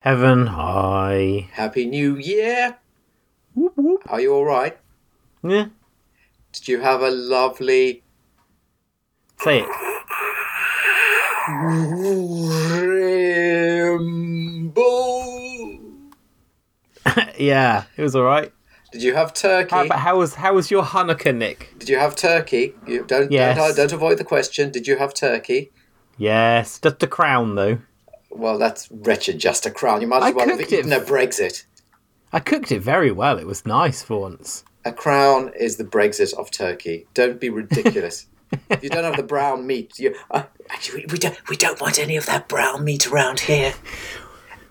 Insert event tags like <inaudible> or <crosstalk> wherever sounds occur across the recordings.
Heaven high. Happy New Year. Whoop whoop. Are you all right? Yeah. Did you have a lovely Say it. <laughs> Yeah, it was all right. Did you have turkey? How, but how was how was your Hanukkah, Nick? Did you have turkey? You don't, Yes. don't don't avoid the question. Did you have turkey? Yes, just the crown though. Well, that's wretched. Just a crown. You might as I well have cooked it. eaten a Brexit. I cooked it very well. It was nice for once. A crown is the Brexit of turkey. Don't be ridiculous. <laughs> if you don't have the brown meat, you uh, actually we don't we don't want any of that brown meat around here.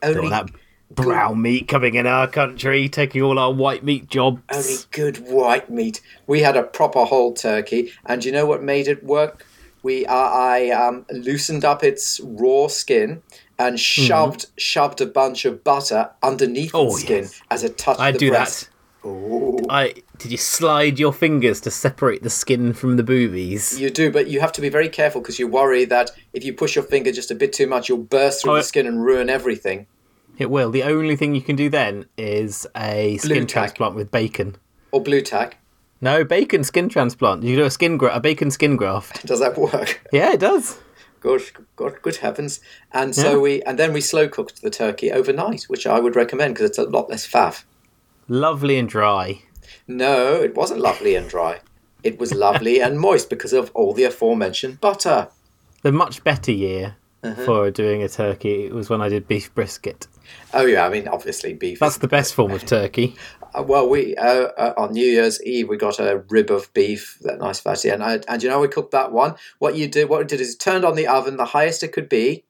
All Only that brown meat coming in our country, taking all our white meat jobs. only good white meat. We had a proper whole turkey, and you know what made it work? We uh, I um, loosened up its raw skin and mm-hmm. shoved shoved a bunch of butter underneath Oh, its skin yes. as a touch. I the do breast. that. I did you slide your fingers to separate the skin from the boobies? You do, but you have to be very careful because you worry that if you push your finger just a bit too much, you'll burst through Oh, the skin and ruin everything. It will. The only thing you can do then is a skin tack. transplant with bacon. Or blue tack. No, bacon skin transplant. You do a skin gra- a bacon skin graft. <laughs> Does that work? Yeah, it does. Good, good, good heavens! And so Yeah. we, and then we slow cooked the turkey overnight, which I would recommend because it's a lot less faff. Lovely and dry. No, it wasn't lovely and dry. It was lovely and moist because of all the aforementioned butter. The much better year Uh-huh. for doing a turkey it was when I did beef brisket. Oh yeah, I mean obviously beef. That's the best form of turkey. Uh, well, we uh, uh, on New Year's Eve we got a rib of beef, that nice fatty, and I, and you know we cooked that one. What you did, what we did is turned on the oven the highest it could be,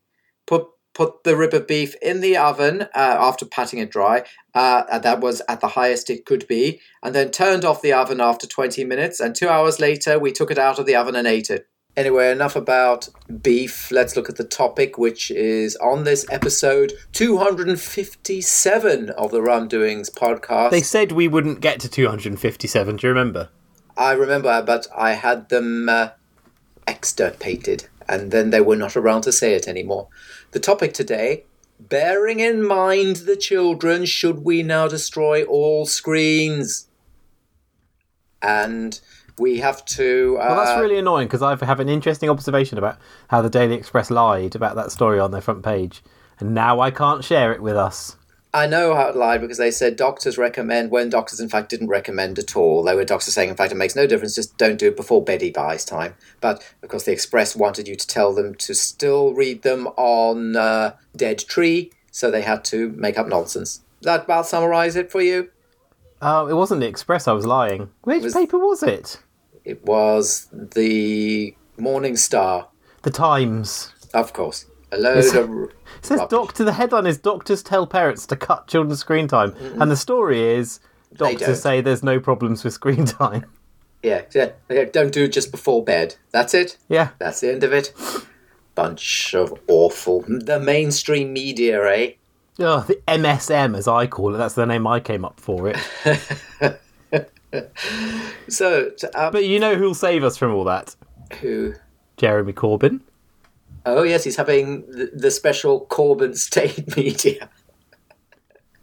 put put the rib of beef in the oven uh, after patting it dry. Uh, that was at the highest it could be, and then turned off the oven after twenty minutes. And two hours later, we took it out of the oven and ate it. Anyway, enough about beef. Let's look at the topic, which is on this episode 257 of the Rum Doings podcast. They said we wouldn't get to 257. Do you remember? I remember, but I had them uh, extirpated, and then they were not around to say it anymore. The topic today bearing in mind the children, should we now destroy all screens? And we have to. Uh, Well, that's really annoying because I have an interesting observation about how the Daily Express lied about that story on their front page, and now I can't share it with us. I know how it lied because they said doctors recommend when doctors, in fact, didn't recommend at all. They were doctors saying, in fact, it makes no difference, just don't do it before Betty buys time. But of course, the Express wanted you to tell them to still read them on uh, Dead Tree, so they had to make up nonsense. That about summarize it for you? Oh, it wasn't the Express. I was lying. Which Was- paper was it? It was the Morning Star, The Times. of course. A load It's- of. It says Rubbish. doctor. The headline is doctors tell parents to cut children's screen time, and the story is doctors say there's no problems with screen time. Yeah, yeah, yeah, don't do it just before bed. That's it. yeah, That's the end of it. Bunch of awful. The mainstream media, eh? oh, the MSM as I call it. That's the name I came up for it. <laughs> So, But you know who'll save us from all that? who? Jeremy Corbyn. Oh, yes, he's having the, the special Corbyn State <laughs> Media.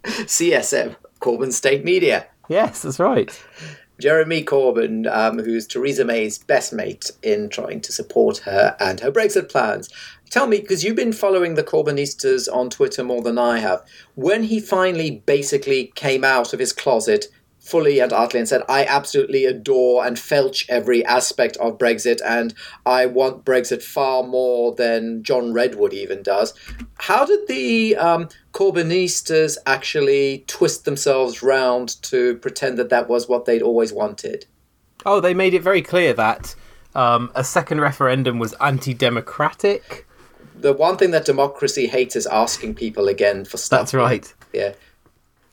CSM, Corbyn State Media. Yes, that's right. Jeremy Corbyn, um, who's Theresa May's best mate in trying to support her and her Brexit plans. Tell me, because you've been following the Corbynistas on Twitter more than I have, when he finally basically came out of his closet fully and utterly and said, I absolutely adore and felch every aspect of Brexit and I want Brexit far more than John Redwood even does. How did the um, Corbynistas actually twist themselves round to pretend that that was what they'd always wanted? Oh, they made it very clear that um, a second referendum was anti-democratic. The one thing that democracy hates is asking people again for stuff. That's right. Yeah.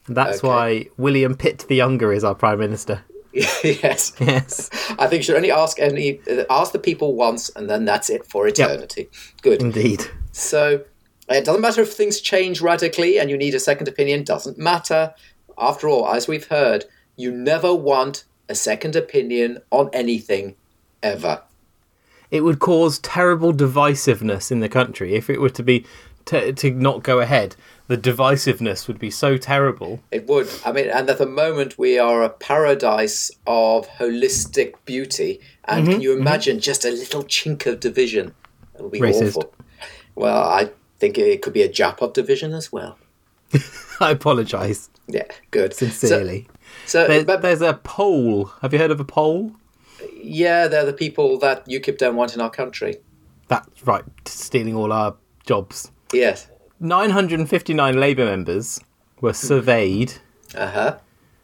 That's Okay. why William Pitt the Younger is our prime minister. <laughs> yes. Yes, I think you should only ask any uh, ask the people once, and then that's it for eternity. Good. indeed. So it doesn't matter if things change radically and you need a second opinion. Doesn't matter. After all, as we've heard, you never want a second opinion on anything ever. It would cause terrible divisiveness in the country if it were to be to to not go ahead, the divisiveness would be so terrible. It would. I mean, and at the moment we are a paradise of holistic beauty. And Mm-hmm, can you imagine just a little chink of division? It would be Racist. awful. Well, I think it could be a Japov division as well. <laughs> I apologise Yeah, good. sincerely. So, so There- but, there's a poll. Have you heard of a poll? yeah, they're the people that UKIP don't want in our country. That's right, stealing all our jobs. Yes. 959 Labour members were surveyed Uh huh.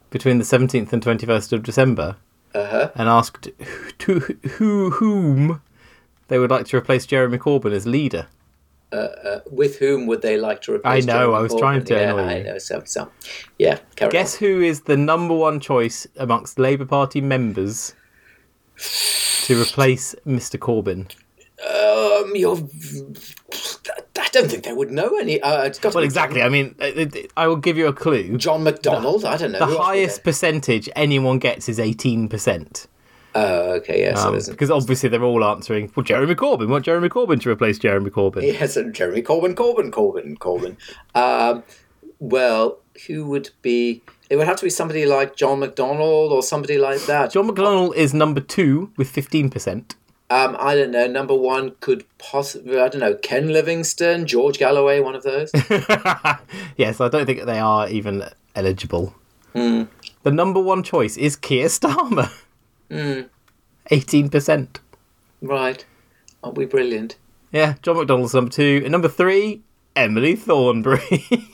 between the 17th and 21st of December Uh huh. and asked to who whom they would like to replace Jeremy Corbyn as leader. With whom would they like to replace? I know, Jeremy I was Corbyn? trying to Yeah, I know. So, so, yeah. Carry Guess who is the number one choice amongst Labour Party members to replace Mr. Corbyn? Um, you're. I don't think they would know any. Uh, it's got Well, exactly. I mean, it- it- I will give you a clue. John McDonnell. I don't know. The highest percentage anyone gets is 18%. Oh, okay. Yeah. Um, because obviously they're all answering, well, Jeremy Corbyn. Want Jeremy Corbyn to replace Jeremy Corbyn? yes, and Jeremy Corbyn, Corbyn, Corbyn, Corbyn. Um, well, who would be? It would have to be somebody like John McDonnell or somebody like that. John McDonnell is number two with 15%. Um, I don't know. Number one could possibly. I don't know. Ken Livingstone, George Galloway, one of those. <laughs> yes, I don't think they are even eligible. Hmm. The number one choice is Keir Starmer. Hmm. 18%. right. Aren't we brilliant? Yeah, John McDonnell's number two. And number three, Emily Thornberry. <laughs>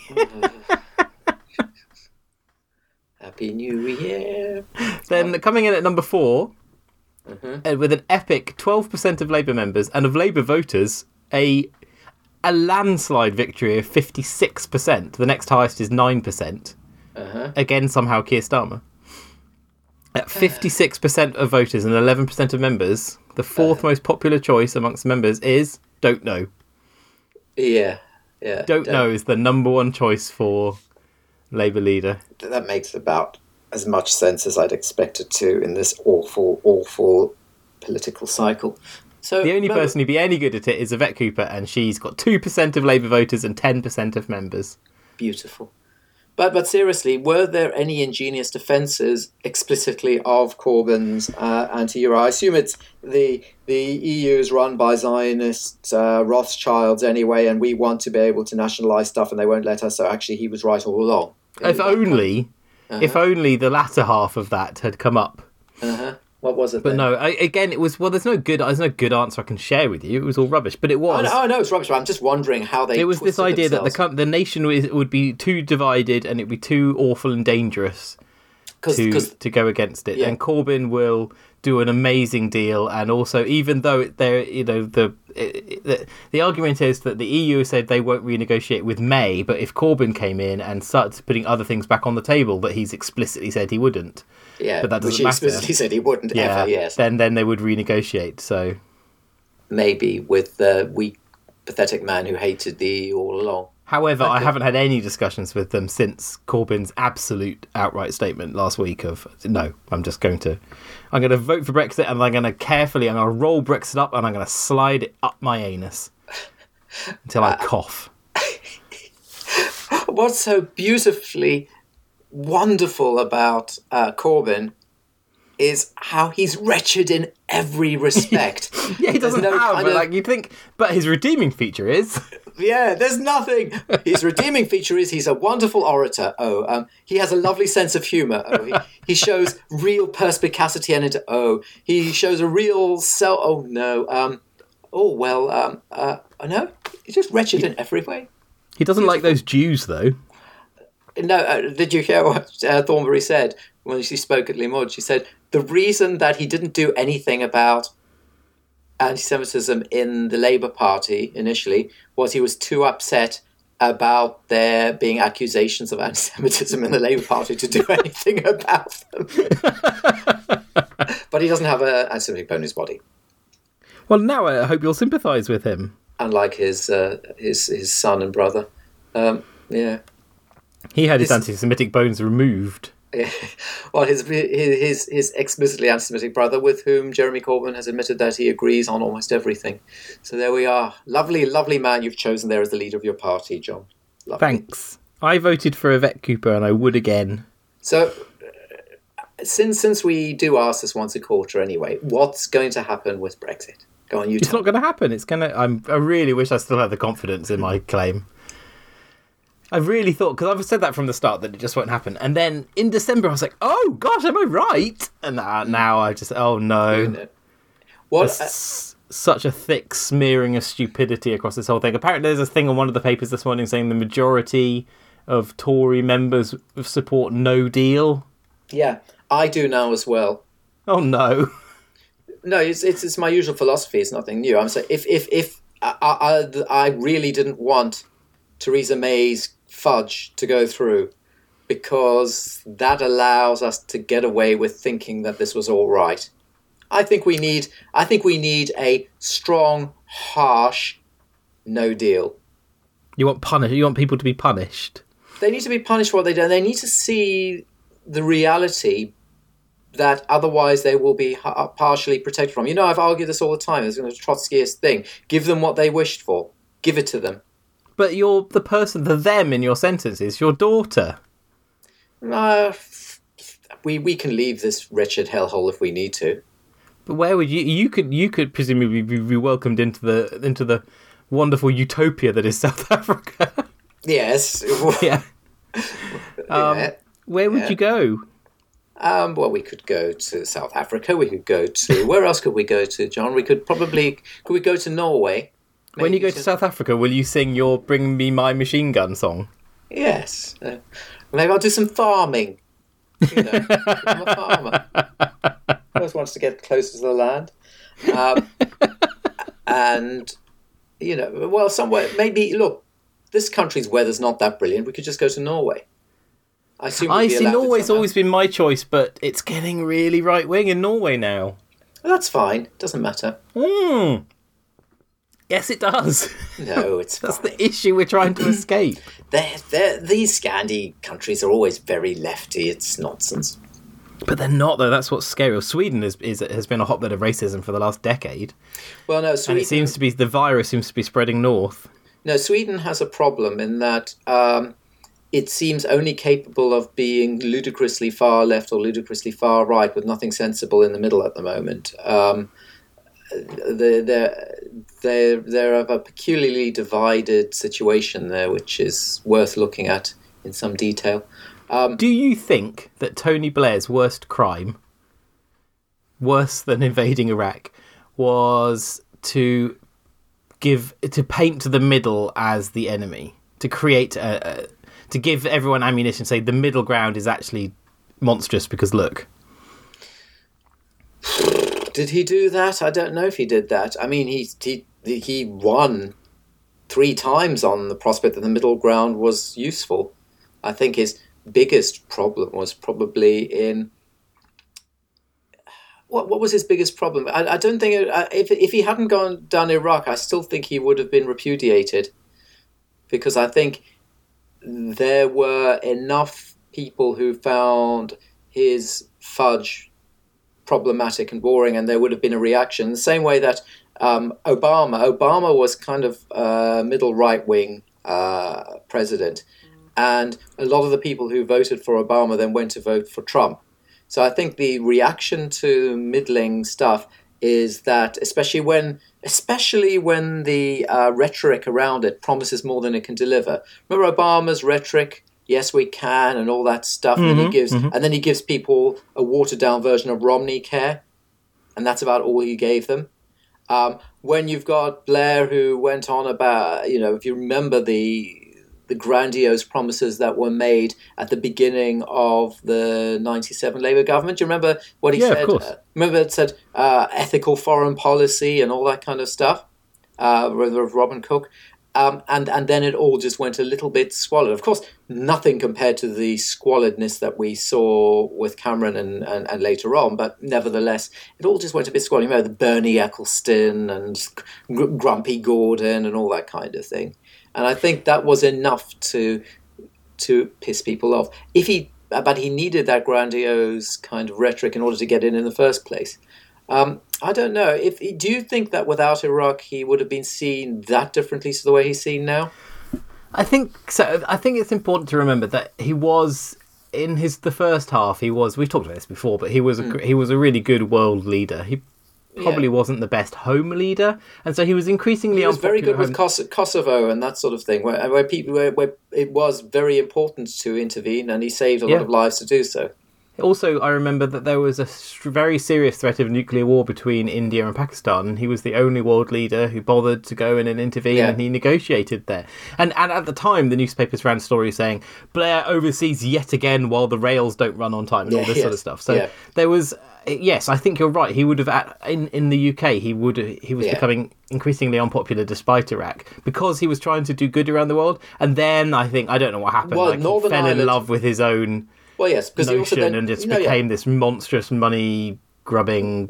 Happy New Year. then coming in at number 4 Mm-hmm. uh, with an epic 12% of Labour members and of Labour voters, a a landslide victory of 56%. The next highest is 9%. Uh-huh. Again, somehow Keir Starmer. At 56% of voters and 11% of members, the fourth Uh-huh. most popular choice amongst members is don't know. Yeah. Yeah. Don't know is the number one choice for Labour leader. That makes about as much sense as I'd expected to in this awful, awful political cycle. So The only no, person who'd be any good at it is Yvette Cooper, and she's got 2% of Labour voters and 10% of members. beautiful. But but seriously, were there any ingenious defences explicitly of Corbyn's uh, anti-Euro? I assume it's the the EU is run by Zionist uh, Rothschilds anyway, and we want to be able to nationalise stuff, and they won't let us. So actually, he was right all along. If only, Uh-huh. if only the latter half of that had come up. Uh-huh. What was it? But then? no, I, again, it was well. There's no good. There's no good answer I can share with you. It was all rubbish, but it Oh, was. no, oh, no, it's rubbish. But I'm just wondering how they. it was this idea that the the nation would be too divided and it'd be too awful and dangerous 'Cause- to 'cause- to go against it. Yeah. And Corbyn will do an amazing deal, and also even though there, you know, the, the the argument is that the EU said they won't renegotiate with May, but if Corbyn came in and started putting other things back on the table that he's explicitly said he wouldn't, yeah, but that which doesn't he matter. explicitly said he wouldn't yeah, ever. Yes, then then they would renegotiate. So maybe with the weak, pathetic man who hated the EU all along. However, I haven't had any discussions with them since Corbyn's absolute outright statement last week of no, I'm just going to, I'm going to vote for Brexit and I'm going to carefully, I'm going to roll Brexit up and I'm going to slide it up my anus until I cough. <laughs> What's so beautifully wonderful about uh, Corbyn is how he's wretched in every <laughs> respect. Yeah, he doesn't no have, kind of- like you'd think, but his redeeming feature is Yeah, there's nothing. His redeeming feature is he's a wonderful orator. Oh, um, he has a lovely sense of humor. Oh, he, he shows real perspicacity and it. Oh, he shows a real self. Oh no. Um, oh well. Um, uh, no, he's just wretched in every way. he doesn't like those Jews though. No, uh, did you hear what uh, Thornberry said when she spoke at Limmud? She said the reason that he didn't do anything about anti-Semitism in the Labour Party initially was he was too upset about there being accusations of anti-Semitism in the Labour Party to do <laughs> anything about them. but he doesn't have an anti-Semitic bone in his body, Well, now I hope you'll sympathise with him. unlike his uh, his his son and brother. Um, yeah. He had his This- anti-Semitic bones removed. <laughs> well, his his his explicitly anti-Semitic brother, with whom Jeremy Corbyn has admitted that he agrees on almost everything. So there we are. Lovely, lovely man you've chosen there as the leader of your party, John. Lovely. Thanks. I voted for Yvette Cooper, and I would again. So, uh, since since we do ask this once a quarter anyway, what's going to happen with Brexit? Go on, you. It's not going to happen. It's going to. I'm. I really wish I still had the confidence in my claim. I really thought because I've said that from the start that it just won't happen, and then in December I was like, "Oh gosh, am I right?" And uh, now I just, oh no, What? Uh, s- such a thick smearing of stupidity across this whole thing. Apparently, there's a thing on one of the papers this morning saying the majority of Tory members support No Deal. yeah, I do now as well. Oh no. <laughs> No, it's, it's it's my usual philosophy. It's nothing new. I'm saying if if if I, I I really didn't want Theresa May's fudge to go through because that allows us to get away with thinking that this was all right. I think we need I think we need a strong, harsh no deal. You want punish? You want people to be punished? They need to be punished for what they do. They need to see the reality that otherwise they will be ha- partially protected from. You know, I've argued this all the time. It's a Trotskyist thing. Give them what they wished for. Give it to them. But you're the person, the them in your sentence is your daughter. Uh, we we can leave this wretched hellhole if we need to. But where would you? You could you could presumably be, welcomed into the into the wonderful utopia that is South <laughs> Africa. Yes. <laughs> <laughs> yeah. Um, Yeah. Where would Yeah. you go? Um, well, we could go to South Africa. We could go to where else could we go to, John? We could probably could we go to Norway? When you go to South Africa, will you sing your "Bring Me My Machine Gun" song? Yes. Uh, maybe I'll do some farming. You know, I'm a farmer. I <laughs> always wants to get closer to the land. Um, <laughs> and, you know, well, somewhere, maybe, look, this country's weather's not that brilliant. We could just go to Norway. I assume I see. Norway's always been my choice, but it's getting really right wing in Norway now. That's fine. Doesn't matter. Hmm. Yes, it does. No, <laughs> it's That's fine. the issue we're trying to <clears throat> escape. They're, they're, these Scandi countries are always very lefty. It's nonsense. But they're not, though. That's what's scary. Sweden is, is has been a hotbed of racism for the last decade, Well, no, and it seems to be the virus seems to be spreading north. No, Sweden has a problem in that um, it seems only capable of being ludicrously far left or ludicrously far right, with nothing sensible in the middle at the moment. Um, they're, they're, they're, they're of a peculiarly divided situation there, which is worth looking at in some detail. Um, Do you think that Tony Blair's worst crime, worse than <laughs> invading Iraq, was to give to paint the middle as the enemy, to create a, a to give everyone ammunition, say the middle ground is actually monstrous because look, Did he do that? I don't know if he did that. I mean, he he he won three times on the prospect that the middle ground was useful. I think his biggest problem was probably in what what was his biggest problem? I, I don't think it, I- if if he hadn't gone down Iraq, I still think he would have been repudiated because I think there were enough people who found his fudge problematic and boring, and there would have been a reaction. The same way that um, Obama, Obama was kind of uh, middle right wing uh, president, and a lot of the people who voted for Obama then went to vote for Trump. So I think the reaction to middling stuff is that, especially when, especially when the uh, rhetoric around it promises more than it can deliver. Remember Obama's rhetoric? Yes, we can, and all that stuff. And then he gives, and then he gives people a watered down version of Romney Care, and that's about all he gave them. Um, when you've got Blair who went on about, you know, if you remember the the grandiose promises that were made at the beginning of the 97 Labour government. Do you remember what he Yeah, of said? course. Uh, remember it said uh, ethical foreign policy and all that kind of stuff, uh, of Robin Cook. Um, and, and then it all just went a little bit squalid. Of course, nothing compared to the squalidness that we saw with Cameron and, and, and later on, but nevertheless, it all just went a bit squalid. You know, the Bernie Ecclestone and Gr- Grumpy Gordon and all that kind of thing. And I think that was enough to to piss people off. If he but he needed that grandiose kind of rhetoric in order to get in in the first place. Um, I don't know. If do you think that without Iraq he would have been seen that differently to the way he's seen now? I think so. I think it's important to remember that he was in his the first half. He was. We've talked about this before, but he was a mm. he was a really good world leader. He probably yeah. wasn't the best home leader, and so he was increasingly. He was very good home... with Kosovo and that sort of thing, where, where people where, where, it was very important to intervene, and he saved a yeah. lot of lives to do so. Also, I remember that there was a very serious threat of nuclear war between India and Pakistan, and he was the only world leader who bothered to go in and intervene, yeah. and he negotiated there. And and at the time, the newspapers ran stories saying Blair oversees yet again while the rails don't run on time, and yeah, all this yes. sort of stuff. So yeah. there was uh, yes, I think you're right. He would have in in the UK. He would he was becoming increasingly unpopular despite Iraq because he was trying to do good around the world. And then I think I don't know what happened. Well, like he fell Ireland, in love with his own well, yes, because notion then, and just became yeah. this monstrous money grubbing.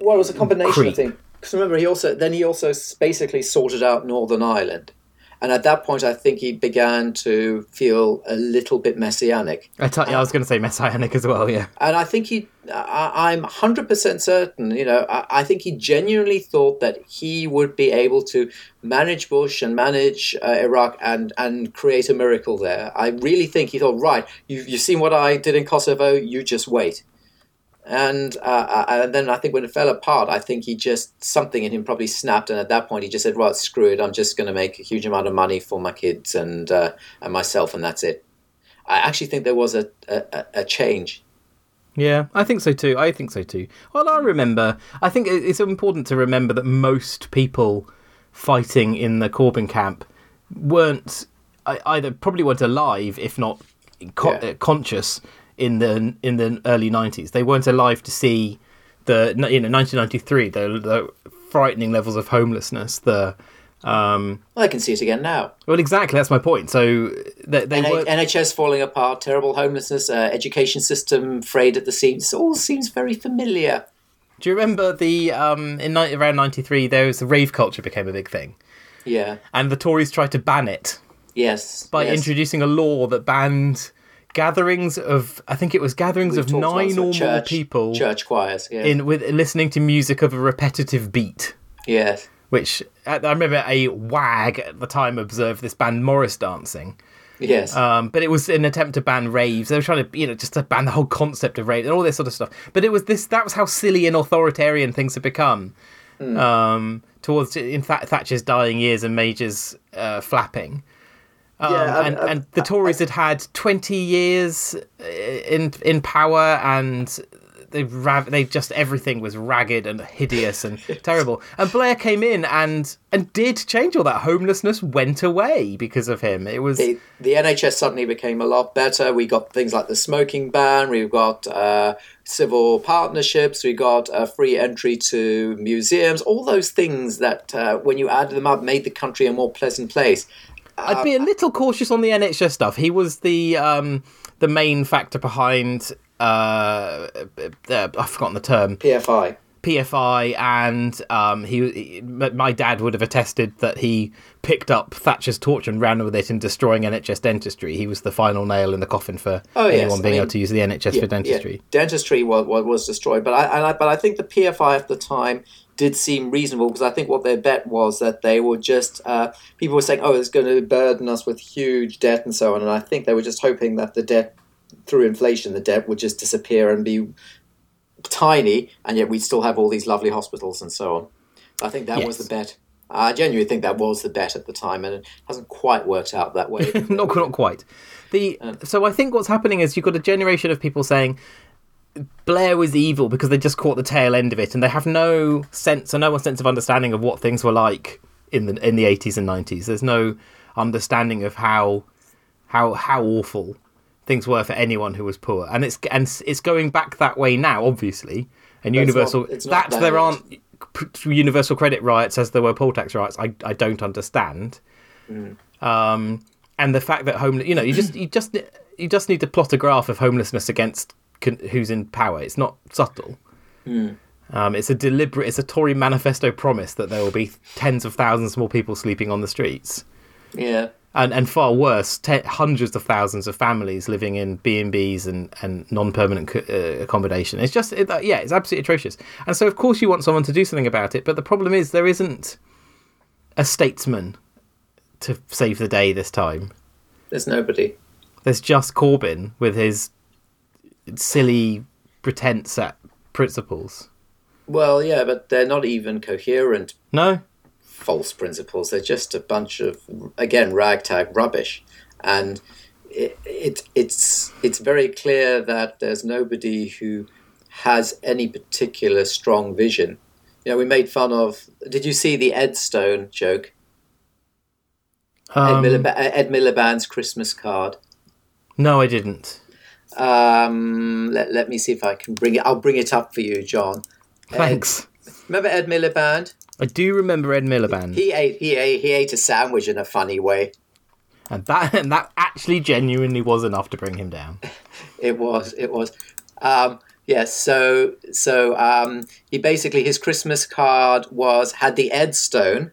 Well, it was a combination creep. of things. Because remember, he also then he also basically sorted out Northern Ireland. And at that point, I think he began to feel a little bit messianic. I, t- I was going to say messianic as well, yeah. And I think he, I, am 100% certain, you know, I, I, think he genuinely thought that he would be able to manage Bush and manage uh, Iraq and, and create a miracle there. I really think he thought, right, you've, you've seen what I did in Kosovo, you just wait. And, uh, uh, and then I think when it fell apart, I think he just something in him probably snapped, and at that point he just said, "Right, screw it. I'm just going to make a huge amount of money for my kids and uh, and myself, and that's it." I actually think there was a, a, a change. Yeah, I think so too. I think so too. Well, I remember. I think it's important to remember that most people fighting in the Corbyn camp weren't either probably weren't alive, if not co- yeah. conscious in the in the early nineties. They weren't alive to see the you know nineteen ninety three the, the frightening levels of homelessness. The um, well, I can see it again now. Well, exactly. That's my point. So they, they were... NHS falling apart, terrible homelessness, uh, education system frayed at the seams. All seems very familiar. Do you remember the um, in around ninety three? There was the rave culture became a big thing. Yeah, and the Tories tried to ban it. Yes, by yes. introducing a law that banned gatherings of I think it was gatherings We've of nine or more people, church choirs, yeah. in with listening to music of a repetitive beat. Yes, which I remember a wag at the time observed this band Morris dancing. Yes, um, but it was an attempt to ban raves. They were trying to, you know, just to ban the whole concept of raves and all this sort of stuff. But it was this that was how silly and authoritarian things had become. Mm. Um, towards in fact Thatcher's dying years and Major's uh, flapping. Um, yeah, and, and the Tories had had 20 years uh, in in power, and they they just everything was ragged and hideous and <laughs> terrible. And Blair came in and and did change all that. Homelessness went away because of him. It was the, the NHS suddenly became a lot better. We got things like the smoking ban. We've got uh, civil partnerships. We got uh, free entry to museums. All those things that, uh, when you add them up, made the country a more pleasant place. I'd be a little cautious on the NHS stuff. He was the um, the main factor behind. Uh, uh, I've forgotten the term. PFI. PFI, and um, he, he, my dad would have attested that he picked up Thatcher's torch and ran with it in destroying NHS dentistry. He was the final nail in the coffin for oh, anyone yes. being I mean, able to use the NHS yeah, for dentistry. Yeah. Dentistry was, was destroyed, but I, I, but I think the PFI at the time did seem reasonable because I think what their bet was that they were just uh, people were saying, "Oh, it's going to burden us with huge debt and so on," and I think they were just hoping that the debt through inflation, the debt would just disappear and be tiny, and yet we'd still have all these lovely hospitals and so on. I think that yes. was the bet. I genuinely think that was the bet at the time, and it hasn't quite worked out that way. <laughs> not, not quite. The um, so I think what's happening is you've got a generation of people saying Blair was evil because they just caught the tail end of it, and they have no sense or no one sense of understanding of what things were like in the in the eighties and nineties. There's no understanding of how how how awful things were for anyone who was poor, and it's and it's going back that way now, obviously. And but universal it's not, it's that there aren't universal credit riots as there were poll tax riots. I I don't understand. Mm. Um, and the fact that home, you know, you just you just you just need to plot a graph of homelessness against who's in power. It's not subtle. Mm. Um, it's a deliberate. It's a Tory manifesto promise that there will be tens of thousands more people sleeping on the streets. Yeah. and and far worse, te- hundreds of thousands of families living in B and B's and and non permanent co- uh, accommodation. It's just it, uh, yeah, it's absolutely atrocious. And so of course you want someone to do something about it, but the problem is there isn't a statesman to save the day this time. There's nobody. There's just Corbyn with his silly pretense at principles. Well, yeah, but they're not even coherent No, false principles. They're just a bunch of again ragtag rubbish, and it, it it's it's very clear that there's nobody who has any particular strong vision. You know, we made fun of. Did you see the Ed Stone joke? um, Ed, Milib- Ed Miliband's Christmas card. no, I didn't. Um, let, let me see if I can bring it. I'll bring it up for you, John. Thanks. Remember Ed Miliband? I do remember Ed Miliband, He ate he ate he ate a sandwich in a funny way. and that <laughs> and that actually genuinely was enough to bring him down. <laughs> It was. It was. Um, yes. so so um, he basically his Christmas card was had the Ed Stone.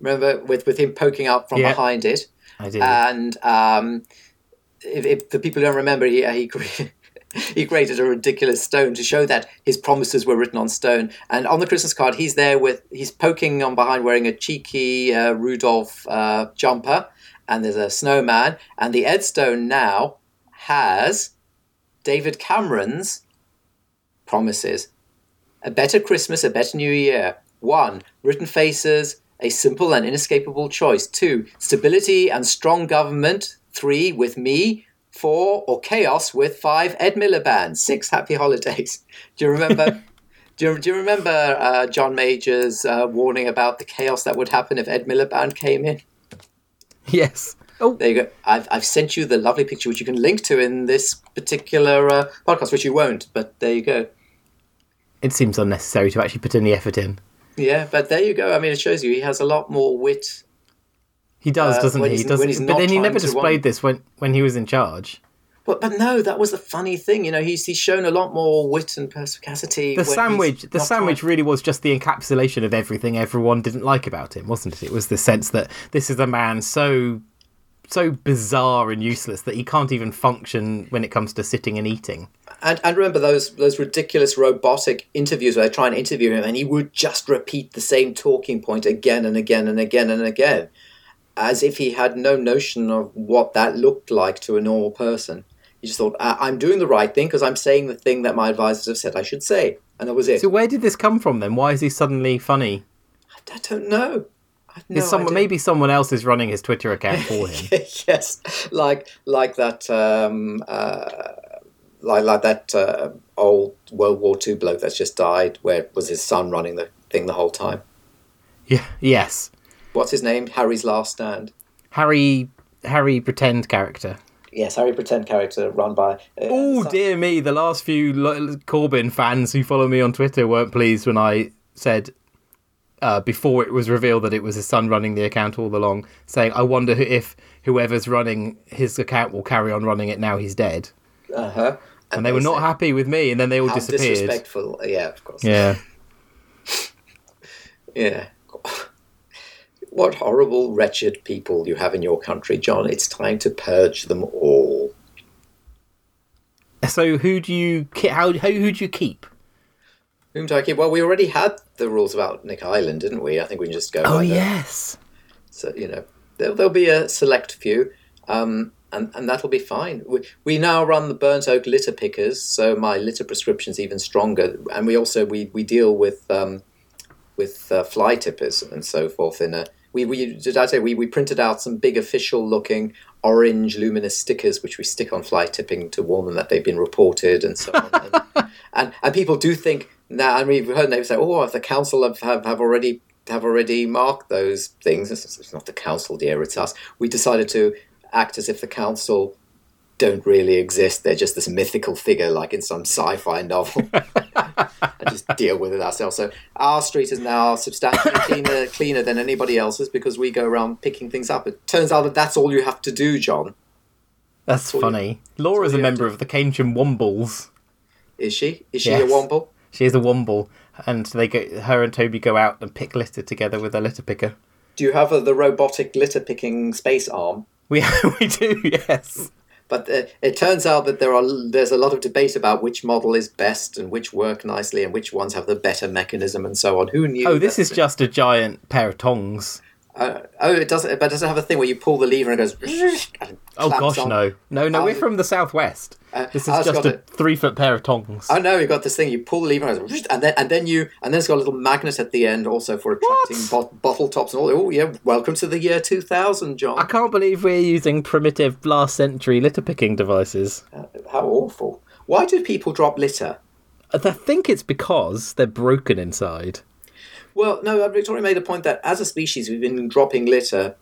Remember with with him poking out from Yeah. behind it, I did. and um, if, if the people don't remember, he he. cre- <laughs> He created a ridiculous stone to show that his promises were written on stone. And on the Christmas card, he's there with he's poking on behind, wearing a cheeky uh, Rudolph uh, jumper, and there's a snowman. And the Ed Stone now has David Cameron's promises. A better Christmas, a better New Year. One, written faces, a simple and inescapable choice. Two, stability and strong government. Three, with me. Four, or chaos with five, Ed Miliband. Six, happy holidays. <laughs> Do you remember? <laughs> do, you, do you remember uh, John Major's uh, warning about the chaos that would happen if Ed Miliband came in? yes. Oh, There you go. I've, I've sent you the lovely picture, which you can link to in this particular uh, podcast, which you won't, but there you go. it seems unnecessary to actually put any effort in. Yeah, but there you go. I mean, it shows you he has a lot more wit. He does, Uh, doesn't he? He does. But then he never displayed this when when he was in charge. But but no, that was the funny thing. You know, he's he's shown a lot more wit and perspicacity. The sandwich, the sandwich really was just the encapsulation of everything everyone didn't like about him, wasn't it? It was the sense that this is a man so so bizarre and useless that he can't even function when it comes to sitting and eating. And and remember those those ridiculous robotic interviews where they try and interview him, and he would just repeat the same talking point again and again and again and again, as if he had no notion of what that looked like to a normal person. He just thought, "I- "I'm doing the right thing because I'm saying the thing that my advisors have said I should say," and that was it. So where did this come from then? Why is he suddenly funny? I don't know. I've no is someone maybe someone else is running his Twitter account for him? <laughs> yes, like like that, um, uh, like like that uh, old World War II bloke that's just died. Where was his son running the thing the whole time? yeah. Yes. What's his name? Harry's Last Stand. Harry Harry pretend character. Yes, Harry pretend character run by. Uh, Oh dear me! The last few Corbyn fans who follow me on Twitter weren't pleased when I said uh, before it was revealed that it was his son running the account all along, saying, "I wonder if whoever's running his account will carry on running it now he's dead." Uh-huh. And they were not happy with me, and then they all disappeared. disrespectful. Yeah, of course. Yeah, <laughs> Yeah. What horrible, wretched people you have in your country, John. It's time to purge them all. So who do you how, how who do you keep? Whom do I keep? Well, we already had the rules about Nick Island, didn't we? I think we can just go. Oh yes, So you know, there, there'll be a select few, um, and and that'll be fine. We, we now run the burnt oak litter pickers, so my litter prescription's even stronger, and we also we, we deal with um, with uh, fly tippers and so forth. In a we we did I say we, we printed out some big official looking orange luminous stickers which we stick on fly tipping to warn them that they've been reported and so on. and, <laughs> and and people do think now, and we've heard them say, "Oh, if the council have, have, have already have already marked those things." It's, it's not the council, dear; it's us. We decided to act as if the council don't really exist. They're just this mythical figure, like in some sci-fi novel, <laughs> and just deal with it ourselves. So our street is now substantially <laughs> cleaner, cleaner than anybody else's because we go around picking things up. It turns out that that's all you have to do, John. that's you- funny. Laura's all a member of the Keynsham Wombles. Is she? Is she Yes. a womble? She is a Womble, and they go. Her and Toby go out and pick litter together with a litter picker. Do you have uh, the robotic litter picking space arm? We <laughs> we do, yes. But uh, it turns out that there are there's a lot of debate about which model is best and which work nicely and which ones have the better mechanism and so on. Who knew? Oh, this is just a giant pair of tongs. Uh, oh, it doesn't. But does it have a thing where you pull the lever and it goes? <laughs> and Oh gosh, on? no, no, no. we're Oh. from the southwest. Uh, This is just a it. three foot pair of tongs. Oh no, you've got this thing. You pull the lever, and, it goes, and then and then you and then it's got a little magnet at the end, also for attracting bot- bottle tops and all. Oh yeah, welcome to the year two thousand, John. I can't believe we're using primitive last century litter picking devices. Uh, How awful! Why do people drop litter? I think it's because they're broken inside. Well, no, Victoria made a point that as a species, we've been dropping litter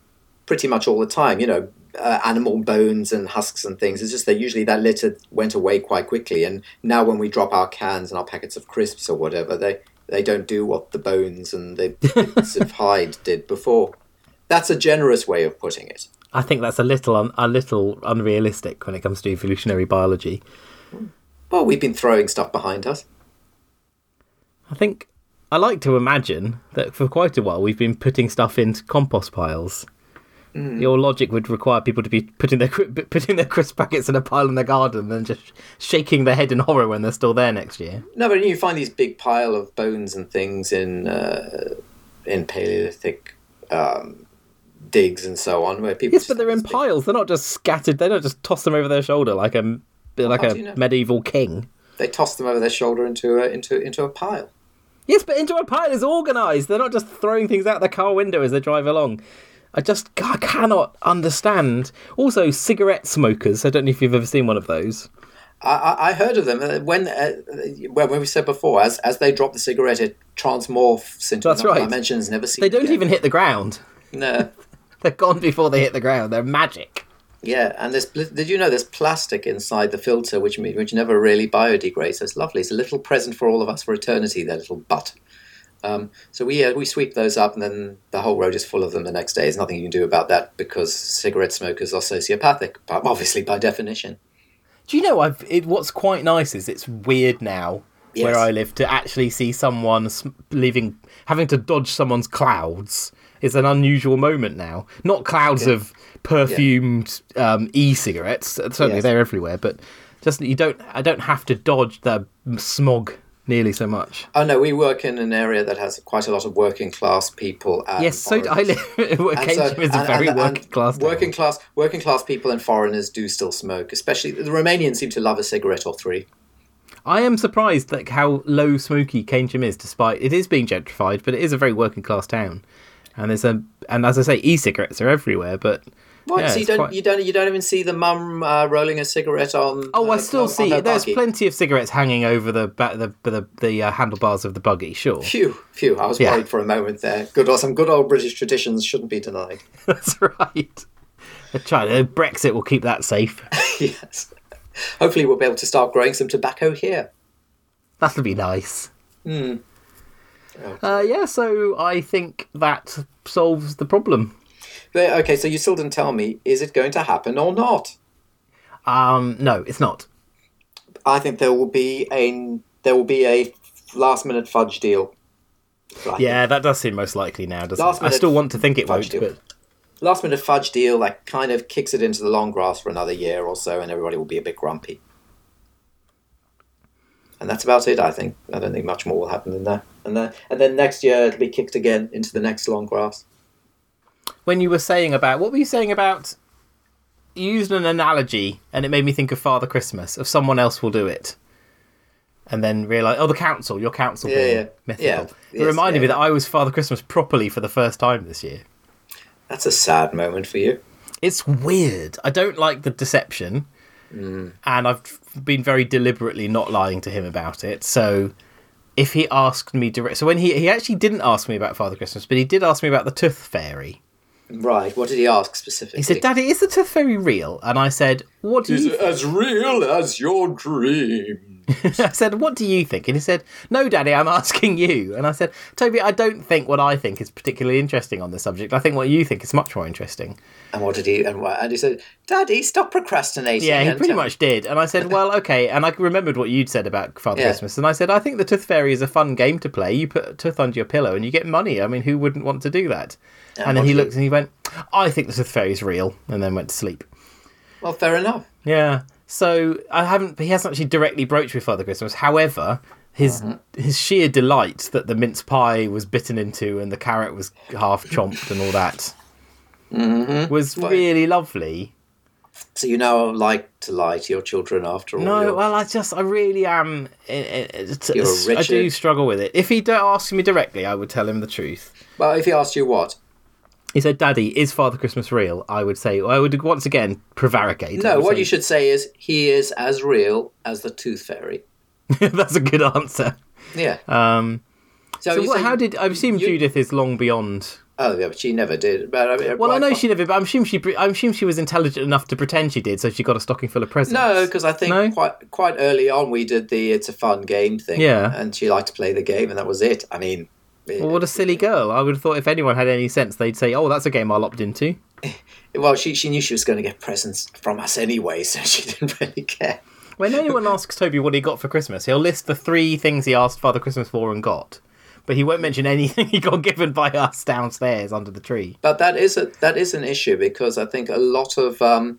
pretty much all the time. You know, uh, animal bones and husks and things. It's just that usually that litter went away quite quickly, and now when we drop our cans and our packets of crisps or whatever, they they don't do what the bones and the bits of <laughs> hide did before. That's a generous way of putting it. I think that's a little un- a little unrealistic when it comes to evolutionary biology. Well, we've been throwing stuff behind us. I think I like to imagine that for quite a while we've been putting stuff into compost piles. Your logic would require people to be putting their <laughs> putting their crisp packets in a pile in their garden and just shaking their head in horror when they're still there next year. No, but you find these big pile of bones and things in uh, in Paleolithic um, digs and so on, where people. Yes, but they're in big- piles. They're not just scattered. They don't just toss them over their shoulder like a like a you know? medieval king. They toss them over their shoulder into a into into a pile. Yes, but into a pile is organised. They're not just throwing things out the car window as they drive along. I just I cannot understand. Also, cigarette smokers. I don't know if you've ever seen one of those. I, I, heard of them uh, when uh, when we said before, as as they drop the cigarette, it transmorphs into That's right. dimensions. Never seen. They don't again. even hit the ground. No. <laughs> They're gone before they hit the ground. They're magic. Yeah, and there's pl- did you know there's plastic inside the filter, which which never really biodegrades. So it's lovely. It's a little present for all of us for eternity. Their little butt. Um, so we uh, we sweep those up, and then the whole road is full of them the next day. There's nothing you can do about that because cigarette smokers are sociopathic, but obviously by definition. Do you know? I've it, what's quite nice is it's weird now Yes. where I live to actually see someone leaving, having to dodge someone's clouds is an unusual moment now. Not clouds Okay. of perfumed um, e-cigarettes. Certainly Yes. they're everywhere, but just you don't. I don't have to dodge the smog nearly so much. Oh no, we work in an area that has quite a lot of working class people. And yes, so I <laughs> live. And so- <laughs> is a and- very and- and working class. town. Working class, working class people and foreigners do still smoke. Especially the Romanians seem to love a cigarette or three. I am surprised like how low smoky Keynsham is, despite it is being gentrified, but it is a very working class town. And there's a and as I say, e-cigarettes are everywhere. But What? Yeah, so you don't, quite- you don't, you don't even see the mum uh, rolling a cigarette on. oh, uh, I still on see her there's buggy? plenty of cigarettes hanging over the ba- the the, the uh, handlebars of the buggy. Sure, Phew, phew! I was Yeah. worried for a moment there. Good, some good old British traditions shouldn't be denied. <laughs> that's right. Uh, Brexit will keep that safe. <laughs> yes. Hopefully, we'll be able to start growing some tobacco here. That'll be nice. Hmm. Uh, yeah, so I think that solves the problem. Okay, so you still didn't tell me: is it going to happen or not? Um, no, it's not. I think there will be a there will be a last minute fudge deal. Think. Yeah, that does seem most likely now, doesn't Last it? I still want to think it won't, deal. but last minute fudge deal that kind of kicks it into the long grass for another year or so, and everybody will be a bit grumpy. And that's about it. I think. I don't think much more will happen than that. And then, and then next year it'll be kicked again into the next long grass. When you were saying about what were you saying about you used an analogy and it made me think of Father Christmas of someone else will do it and then realize oh the council your council Yeah, being yeah. mythical Yeah, it reminded yeah. me that I was Father Christmas properly for the first time this year That's a sad moment for you. it's weird I don't like the deception Mm. and I've been very deliberately not lying to him about it so if he asked me direct so when he he actually didn't ask me about Father Christmas but he did ask me about the tooth fairy Right. What did he ask specifically? He said, "Daddy, is the tooth fairy real?" And I said, "What do you?" as real as your dreams? <laughs> I said, "What do you think?" And he said, "No, Daddy, I'm <laughs> asking you." And I said, "Toby, I don't think what I think is particularly interesting on the subject. I think what you think is much more interesting." And what did he? And, what, and he said, "Daddy, stop procrastinating." Yeah, he pretty much did. And I said, <laughs> "Well, okay." And I remembered what you'd said about Father Yeah. Christmas, and I said, "I think the Tooth Fairy is a fun game to play. You put a tooth under your pillow and you get money. I mean, who wouldn't want to do that?" And And then he- looked and he went, "I think the Tooth Fairy is real," and then went to sleep. Well, fair enough. Yeah. So I haven't. He hasn't actually directly broached with Father Christmas. However, his Mm-hmm. his sheer delight that the mince pie was bitten into and the carrot was half chomped and all that Mm-hmm. was Well- really lovely. So you now like to lie to your children after all. No, your- well, I just, I really am. eh, eh, t- You're a I do struggle with it. If he don't ask me directly, I would tell him the truth. well, if he asked you what? He said, "Daddy, is Father Christmas real?" I would say, I would once again prevaricate. No, what say- you should say is he is as real as the Tooth Fairy. <laughs> That's a good answer. Yeah. Um, So, so, what, how did I assume you- Judith is long beyond? Oh, yeah, but she never did. But I mean, Well, I know she never, but I'm assuming she, I'm assuming she was intelligent enough to pretend she did, so she got a stocking full of presents. No, because I think No? quite quite early on we did the "it's a fun game" thing. Yeah. and she liked to play the game, and that was it. I mean, Well, what a silly girl! I would have thought if anyone had any sense, they'd say, "Oh, that's a game I'll opt into." <laughs> well, she she knew she was going to get presents from us anyway, so she <laughs> didn't really care. When anyone <laughs> asks Toby what he got for Christmas, he'll list the three things he asked Father Christmas for and got, but he won't mention anything he got given by us downstairs under the tree. But that is a that is an issue because I think a lot of um,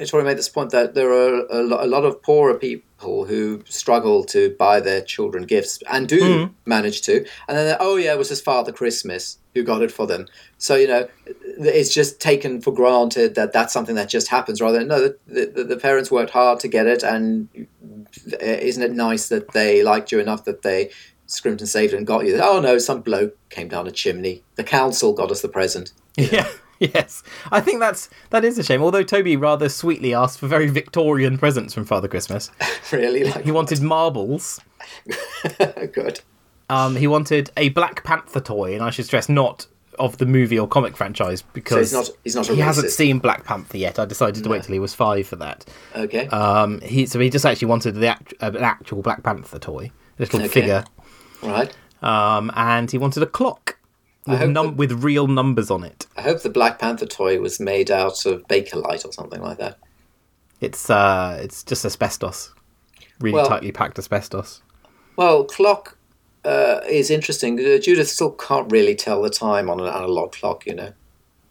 Victoria made this point that there are a, lo- a lot of poorer people who struggle to buy their children gifts and do hmm. manage to, and then oh yeah, it was his father Christmas who got it for them. So you know, it's just taken for granted that that's something that just happens. Rather than no, the, the, the parents worked hard to get it, and isn't it nice that they liked you enough that they scrimped and saved and got you? Oh no, some bloke came down a chimney. The council got us the present. <laughs> Yeah. Yes, I think that's that is a shame. Although Toby rather sweetly asked for very Victorian presents from Father Christmas. <laughs> really, like He wanted marbles. <laughs> good. Um, he wanted a Black Panther toy, and I should stress not of the movie or comic franchise because he's not- he's not a he hasn't seen Black Panther yet. I decided to wait till he was five for that. Okay, Um, he so he just actually wanted the act, uh, an actual Black Panther toy, little Okay. figure, right. um, and he wanted a clock with num- that- with real numbers on it. I hope the Black Panther toy was made out of Bakelite or something like that. It's uh, it's just asbestos, really Well- tightly packed asbestos. Well, clock uh, is interesting. Uh, Judith still can't really tell the time on an analog clock. You know,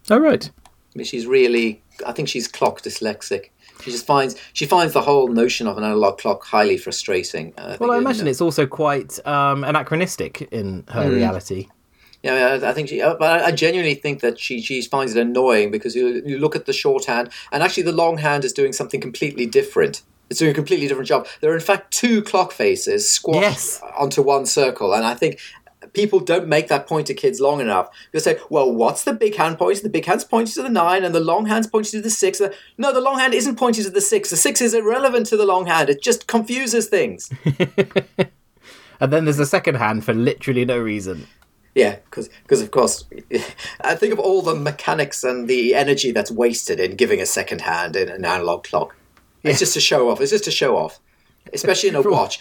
Oh right. I mean, she's really. I think she's clock dyslexic. She just finds she finds the whole notion of an analog clock highly frustrating. Uh, Well, I imagine know, it's also quite um, anachronistic in her Hmm. reality. Yeah, I I think she. uh, But I genuinely think that she she finds it annoying because you you look at the shorthand and actually the longhand is doing something completely different. It's doing a completely different job. There are in fact two clock faces squashed Yes. onto one circle, and I think people don't make that point to kids long enough. They say, "Well, what's the big hand pointing? The big hand's pointing to the nine, and the long hand's pointing to the six. No, the long hand isn't pointing to the six. The six is irrelevant to the long hand. It just confuses things. <laughs> And then there's a second hand for literally no reason. Yeah, because of course, <laughs> I think of all the mechanics and the energy that's wasted in giving a second hand in an analog clock. It's just to show off. It's just to show off, especially in a <laughs> watch.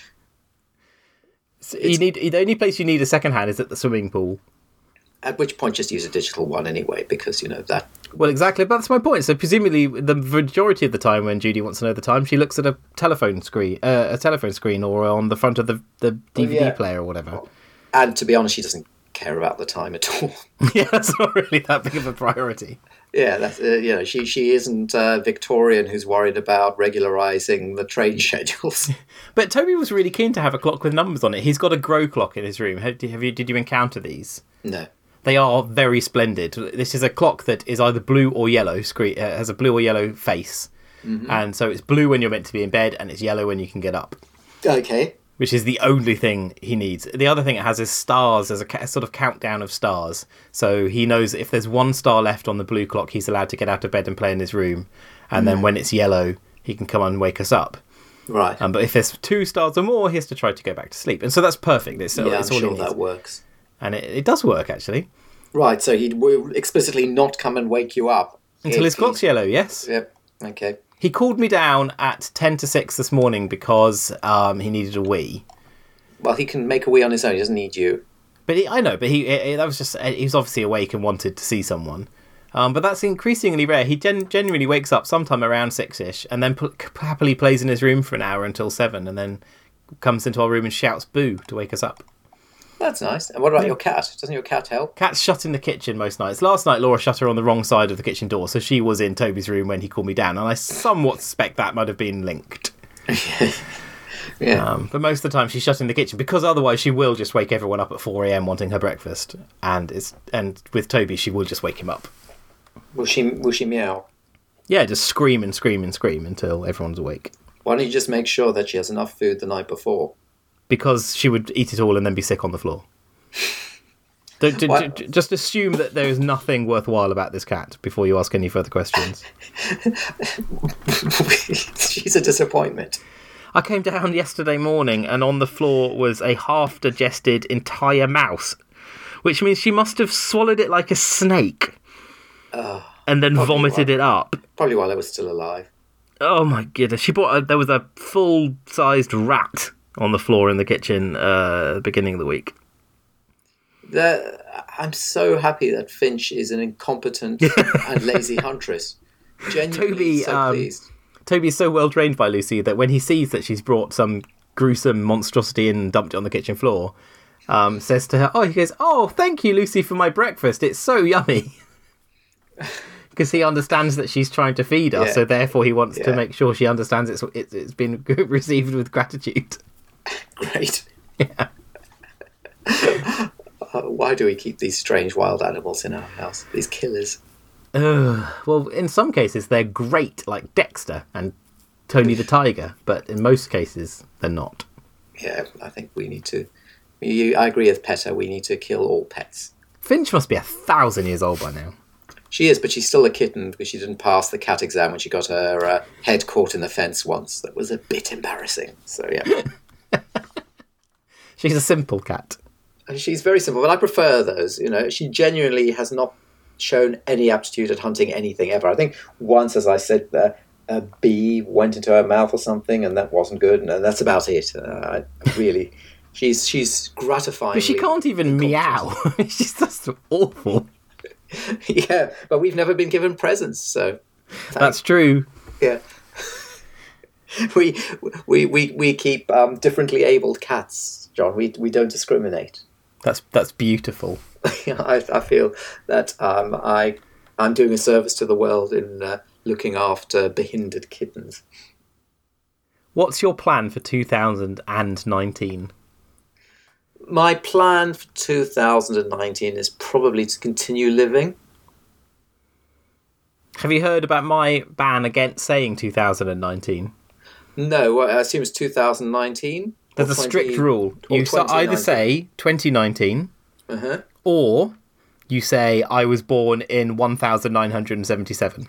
So you need the only place you need a second hand is at the swimming pool. At which point, just use a digital one anyway, because you know that. Well, exactly, but that's my point. So presumably, the majority of the time when Judy wants to know the time, she looks at a telephone screen, uh, a telephone screen, or on the front of the the DVD yeah. player or whatever. And to be honest, she doesn't care about the time at all. <laughs> yeah, that's not really that big of a priority. yeah, that's uh, you know she she isn't uh, Victorian who's worried about regularizing the train <laughs> schedules. <laughs> But Toby was really keen to have a clock with numbers on it. He's got a grow clock in his room. Have, have you? Did you encounter these? no. They are very splendid. This is a clock that is either blue or yellow. Screen uh, has a blue or yellow face, and so it's blue when you're meant to be in bed, and it's yellow when you can get up. Okay. Which is the only thing he needs. The other thing it has is stars. as a sort of countdown of stars, so he knows if there's one star left on the blue clock, he's allowed to get out of bed and play in his room. And then when it's yellow, he can come and wake us up. Right. Um, but if there's two stars or more, he has to try to go back to sleep. And so that's perfect. It's, yeah, it's I'm all sure that works. And it, it does work, actually. Right, so he will explicitly not come and wake you up Until his clock's yellow, yes. Yep. Okay. He called me down at ten to six this morning because um, he needed a wee. Well, he can make a wee on his own. He doesn't need you. But he, I know, but he it, it- that was just he was obviously awake and wanted to see someone. Um, but that's increasingly rare. He gen- genuinely wakes up sometime around six ish, and then pl- happily plays in his room for an hour until seven, and then comes into our room and shouts "boo" to wake us up. That's nice. And what about your cat? Doesn't your cat help? Cat's shut in the kitchen most nights. Last night, Laura shut her on the wrong side of the kitchen door, so she was in Toby's room when he called me down, and I somewhat suspect that might have been linked. <laughs> Yeah. Um, but most of the time, she's shut in the kitchen because otherwise she will just wake everyone up at four a.m. wanting her breakfast, and it's and with Toby, she will just wake him up. will she? Will she meow? Yeah, just scream and scream and scream until everyone's awake. Why don't you just make sure that she has enough food the night before? Because she would eat it all and then be sick on the floor. D- d- What? d- just assume that there is nothing worthwhile about this cat before you ask any further questions. <laughs> She's a disappointment. I came down yesterday morning and on the floor was a half digested entire mouse, which means she must have swallowed it like a snake and then vomited why. it up. Probably while I was still alive. Oh my goodness! She bought. A, there was a full-sized rat on the floor in the kitchen uh, at the beginning of the week. The, I'm so happy that Finch is an incompetent <laughs> and lazy huntress. Genuinely Toby, so um, pleased. Toby's so well trained by Lucy that when he sees that she's brought some gruesome monstrosity in and dumped it on the kitchen floor, um, says to her, "Oh, he goes, oh, thank you, Lucy, for my breakfast. It's so yummy." <laughs> Because he understands that she's trying to feed us, Yeah. so therefore he wants to make sure she understands it's, it's been <laughs> received with gratitude. <laughs> Great. Uh, why do we keep these strange wild animals in our house? These killers. Ugh. Well, in some cases they're great, like Dexter and Tony the Tiger, but in most cases they're not. Yeah, I think we need to. You, I agree with PETA. We need to kill all pets. Finch must be a thousand years old by now. She is, but she's still a kitten because she didn't pass the cat exam when she got her uh, head caught in the fence once. That was a bit embarrassing. So yeah, <laughs> <laughs> She's a simple cat. And she's very simple, but I prefer those. You know, she genuinely has not shown any aptitude at hunting anything ever. I think once, as I said, uh, a bee went into her mouth or something, and that wasn't good, and that's about it. Uh, I really, <laughs> she's she's gratifying. But she can't even meow. <laughs> She's just awful. yeah, but we've never been given presents, so That's true. yeah. <laughs> we, we we we keep um, differently abled cats, John. We we don't discriminate. That's that's beautiful. <laughs> I, I feel that um, I I'm doing a service to the world in uh, looking after behindered kittens. What's your plan for 2019? My plan for 2019 is probably to continue living. Have you heard about my ban against saying 2019? No, I assume it's 2019. There's a strict rule. You either say 2019 Uh-huh. or you say I was born in 1977.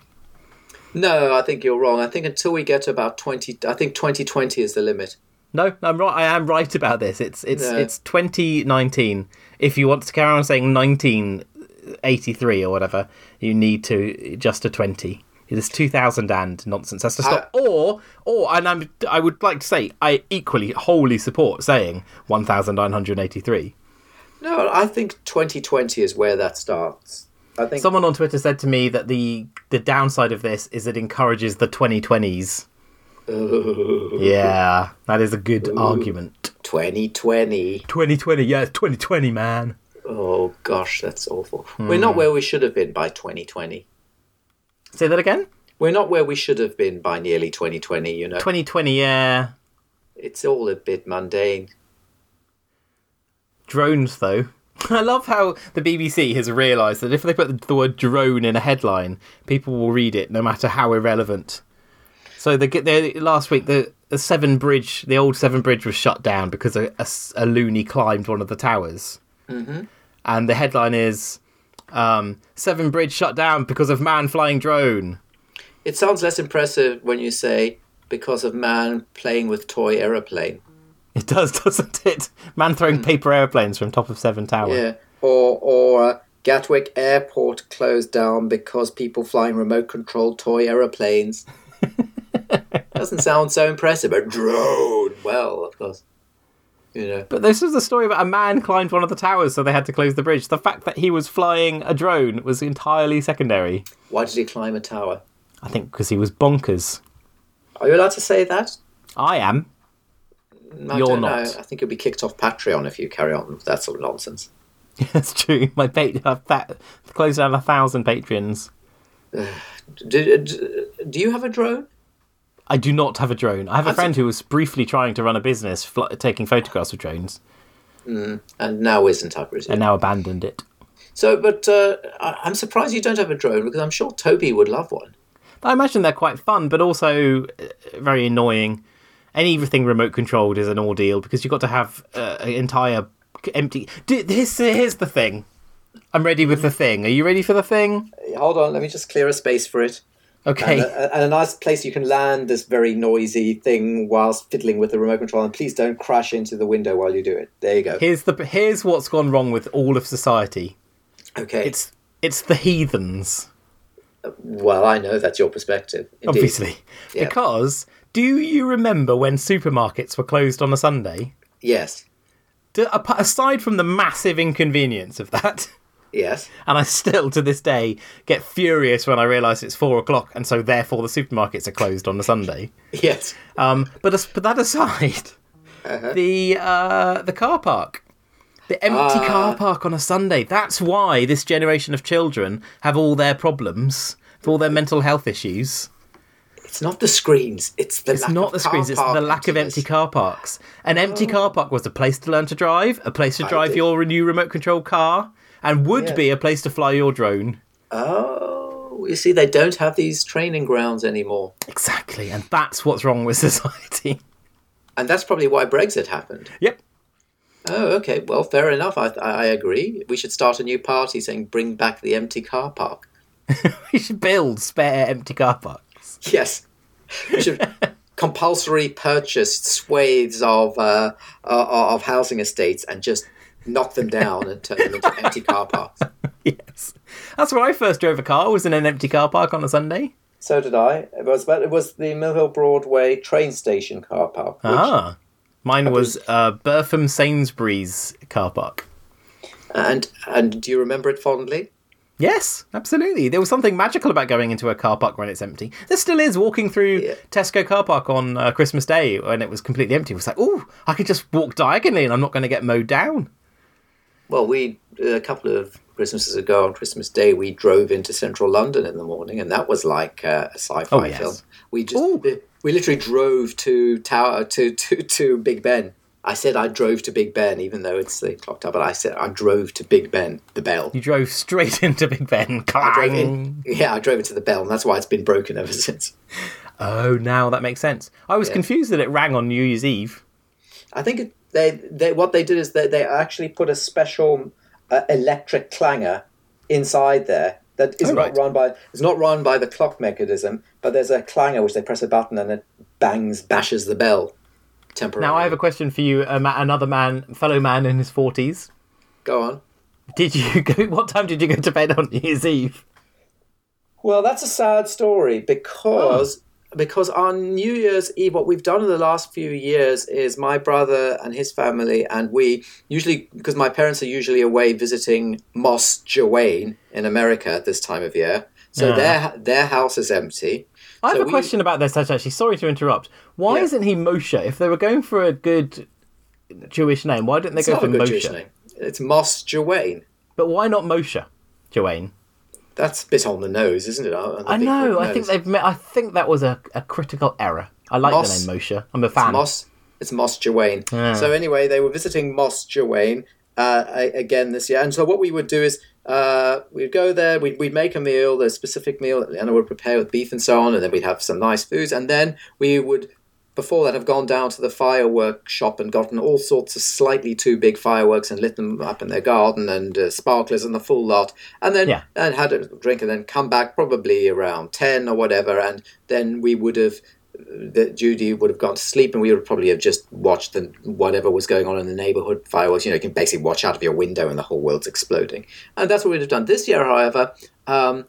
No, I think you're wrong. I think until we get to about 20, I think 2020 is the limit. No, I'm right. I am right about this. It's it's No. it's 2019. If you want to carry on saying 1983 or whatever, you need to just a 20. This 2000 and nonsense has to stop. or or and I'm I would like to say I equally wholly support saying 1983. No, I think 2020 is where that starts. I think Someone on Twitter said to me that the the downside of this is it encourages the 2020s. <laughs> Yeah, that is a good argument. 2020. 2020, yeah, 2020, man. Oh gosh, that's awful. We're not Hmm. where we should have been by 2020. Say that again. We're not where we should have been by nearly 2020, you know. 2020, yeah. It's all a bit mundane. Drones, though. <laughs> I love how the BBC has realised that if they put the word drone in a headline, people will read it no matter how irrelevant. So they get there last week, the, the Severn Bridge, the old Severn Bridge was shut down because a, a, a loony climbed one of the towers. Mm-hmm. And the headline is um, Severn Bridge shut down because of man flying drone. It sounds less impressive when you say because of man playing with toy aeroplane. It does, <laughs> doesn't it? Man throwing paper airplanes from top of Severn Tower. Yeah. Or or uh, Gatwick Airport closed down because people flying remote controlled toy aeroplanes. <laughs> Doesn't sound so impressive. A drone. Well, of course. You know. But this was the story about a man climbed one of the towers, so they had to close the bridge. The fact that he was flying a drone was entirely secondary. Why did he climb a tower? I think because he was bonkers. Are you allowed to say that? I am. Mm, I You're don't. Know. I think you'll be kicked off Patreon if you carry on with that sort of nonsense. <laughs> That's true. My pat- I've uh, that closed down a thousand patrons. <sighs> Do, do, do you have a drone? I do not have a drone. I have a friend who was briefly trying to run a business fl- taking photographs of drones And now isn't, I presume. and now abandoned it. So, but uh, I'm surprised you don't have a drone because I'm sure Toby would love one. I imagine they're quite fun, but also uh, very annoying. Anything remote controlled is an ordeal because you've got to have uh, an entire empty. D- Here's, here's the thing. I'm ready with the thing. Are you ready for the thing? Hold on, let me just clear a space for it. Okay. And a, and a nice place you can land this very noisy thing whilst fiddling with the remote control. And please don't crash into the window while you do it. There you go. Here's the here's what's gone wrong with all of society. Okay. It's it's the heathens, uh, well, I know that's your perspective. Indeed. obviously, <laughs> Yeah. because do you remember when supermarkets were closed on a Sunday? Yes. Do, aside from the massive inconvenience of that, Yes. and I still to this day get furious when I realise it's four o'clock, and so therefore the supermarkets are closed on a Sunday. Yes. Um, but but that aside, the uh, the car park, the empty Ah. car park on a Sunday. That's why this generation of children have all their problems, all their mental health issues. It's not the screens. It's the It's not the screens; it's the lack of empty car parks. An empty car park was a place to learn to drive, a place to drive your new remote control car, and would Yeah. be a place to fly your drone. Oh, you see, they don't have these training grounds anymore. Exactly, and that's what's wrong with <laughs> society. And that's probably why Brexit happened. Yep. Oh, okay. Well, fair enough. I, I agree. We should start a new party saying bring back the empty car park. <laughs> We should build spare empty car parks. Yes. We should <laughs> compulsory purchase swathes of, uh, uh, of housing estates and just knock them down and turn them into empty car <laughs> parks. yes, that's where I first drove a car. Was in an empty car park on a Sunday. So did I. It was, but it was the Mill Hill Broadway train station car park. Ah, mine was uh, Burpham Sainsbury's car park. And and do you remember it fondly? Yes, absolutely. There was something magical about going into a car park when it's empty. There still is walking through Yeah. Tesco car park on uh, Christmas Day when it was completely empty. It was like, oh, I could just walk diagonally and I'm not going to get mowed down. Well, we a couple of Christmases ago on Christmas Day, we drove into central London in the morning, and that was like uh, a sci-fi Oh, yes. film. We just Ooh. we literally drove to Tower to to to Big Ben. I said I drove to Big Ben, even though it's the clock tower. But I said I drove to Big Ben, the bell. You drove straight <laughs> into Big Ben. I drove Clang. in, yeah, I drove into the bell, and that's why it's been broken ever since. Oh, now that makes sense. I was Yeah. confused that it rang on New Year's Eve. I think it, they they what they did is they they actually put a special uh, electric clanger inside there that is Oh, not right. run by it's not run by the clock mechanism, but there's a clanger which they press a button and it bangs bashes the bell temporarily. Now I have a question for you, ma- another man, fellow man in his forties. go on. Did you <laughs> go? What time did you go to bed on New Year's Eve? Well, that's a sad story because because on New Year's Eve, what we've done in the last few years is my brother and his family and we usually because my parents are usually away visiting Moss Joanne in America at this time of year, so Yeah. their their house is empty. I have So a we- question about this. Actually, sorry to interrupt. Why Yeah. isn't he Moshe? If they were going for a good Jewish name, why didn't they It's go for a good Moshe? Jewish name. It's Moss Joanne. But why not Moshe, Joanne? That's a bit on the nose, isn't it? The I know. I think they've. Met, I think that was a, a critical error. I like Moss- the name Moshe. I'm a fan. Moss. It's Moss Joanne. Yeah. So anyway, they were visiting Moss Joanne uh, again this year, and so what we would do is uh, we'd go there, we'd, we'd make a meal, a specific meal and Anna would prepare with beef and so on, and then we'd have some nice foods, and then we would. Before that, have gone down to the firework shop and gotten all sorts of slightly too big fireworks and lit them up in their garden and uh, sparklers and the full lot, and then Yeah. and had a drink and then come back probably around ten or whatever, and then we would have that Judy would have gone to sleep, and we would probably have just watched the whatever was going on in the neighborhood fireworks. You know, you can basically watch out of your window, and the whole world's exploding. And that's what we'd have done this year. However, um,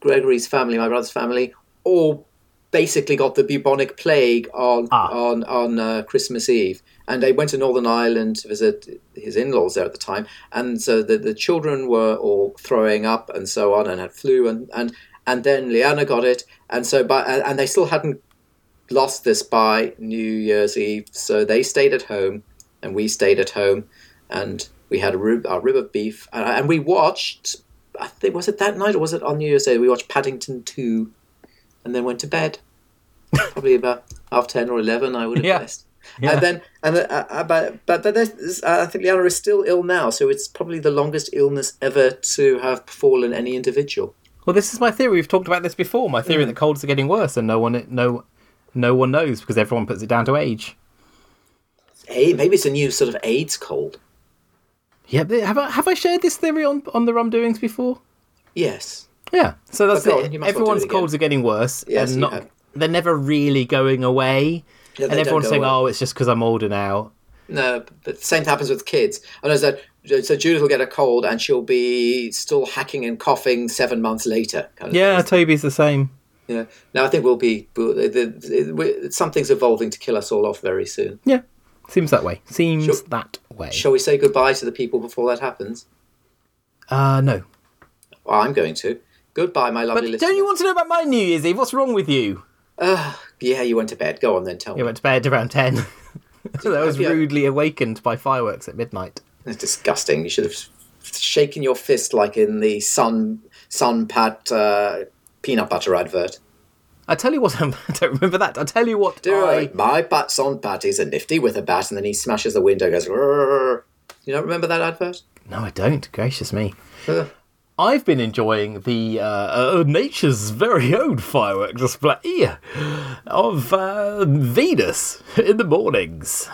Gregory's family, my brother's family, all basically got the bubonic plague on Ah. on on uh, Christmas Eve, and they went to Northern Ireland to visit his in-laws there at the time, and so the the children were all throwing up and so on, and had flu, and and and then Liana got it, and so by and and they still hadn't lost this by New Year's Eve, so they stayed at home, and we stayed at home, and we had a rib, our rib of beef, and, and we watched. I think was it that night or was it on New Year's Day? We watched Paddington Two, and then went to bed. Probably about half ten or eleven, I would have <laughs> Yeah. guessed. Yeah. And then, and uh, uh, but but but there's, uh, I think Liana is still ill now, so it's probably the longest illness ever to have befallen any individual. Well, this is my theory. We've talked about this before. My Mm. theory that colds are getting worse, and no one no no one knows because everyone puts it down to age. Hey, maybe it's a new sort of AIDS cold. Yeah, have I have I shared this theory on on the rum doings before? Yes. Yeah, so that's But it. on, you must well do Everyone's it again. colds are getting worse, Yes, and not have. they're never really going away. Yeah, and everyone's saying, away. "Oh, it's just because I'm older now." No, but the same happens with kids. I know that so Judith will get a cold and she'll be still hacking and coughing seven months later. Kind of Yeah, thing. Toby's the same. yeah. Now I think we'll be we'll, the, the, we- something's evolving to kill us all off very soon. Yeah, seems that way. Seems Sure. that way. Shall we say goodbye to the people before that happens? Uh, no. Well, I'm going to. Goodbye, my lovely But listeners. don't you want to know about my New Year's Eve? What's wrong with you? Ah, yeah, you went to bed. Go on then, tell me. You went to bed around ten. <laughs> so I was rudely awakened by fireworks at midnight. It's disgusting. You should have shaken your fist like in the Sun Sun Pat uh, peanut butter advert. I tell you what, <laughs> I don't remember that. I tell you what, Do I. My bat son Pat is a nifty with a bat, and then he smashes the window. and Goes. "Rrrr." You don't remember that advert? no, I don't. Gracious me. Ugh. I've been enjoying the uh, uh, nature's very own fireworks display of uh, Venus in the mornings.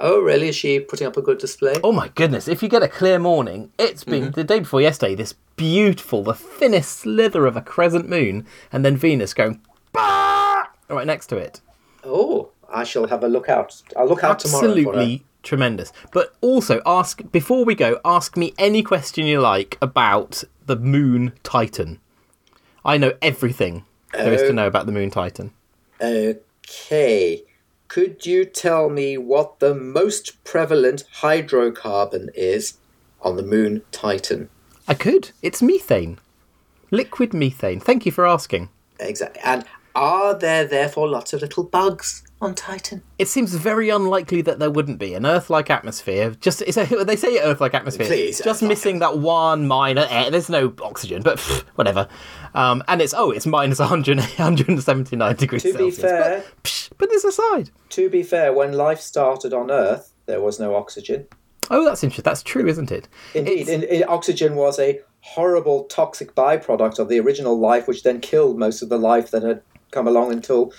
Oh, really? Is she putting up a good display? Oh my goodness! If you get a clear morning, it's been the day before yesterday. This beautiful, the thinnest slither of a crescent moon, and then Venus going "Bah!" right next to it. Oh, I shall have a look out. I'll look out tomorrow. Absolutely tremendous. But also, ask before we go, ask me any question you like about the Moon Titan. I know everything there is to oh. know about the Moon Titan. Okay. Could you tell me what the most prevalent hydrocarbon is on the moon Titan? I could. It's methane, liquid methane. Thank you for asking. Exactly. And are there therefore lots of little bugs on Titan? It seems very unlikely that there wouldn't be an Earth-like atmosphere. Just it's a, they say Earth-like atmosphere. Please, just Earth-like missing that one minor air. There's no oxygen, but pff, whatever. Um, and it's oh, it's minus 100, 179 <laughs> degrees To be fair, but, psh, put this aside. to be fair, when life started on Earth, there was no oxygen. Oh, that's interesting. That's true, isn't it? Indeed, in, in, oxygen was a horrible toxic byproduct of the original life, which then killed most of the life that had come along until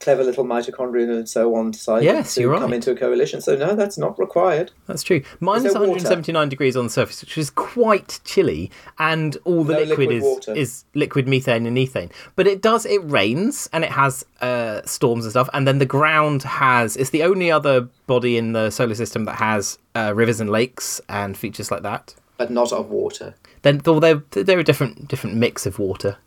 clever little mitochondria and so on decided Yes, to you're come into a coalition. So no, that's not required. That's true. Minus there water? 179 degrees on the surface, which is quite chilly, and all the No liquid, liquid is is liquid methane and ethane. But it does it rains and it has uh, storms and stuff, and then the ground has. It's the only other body in the solar system that has uh, rivers and lakes and features like that. But not of water. Then though they're they're a different different mix of water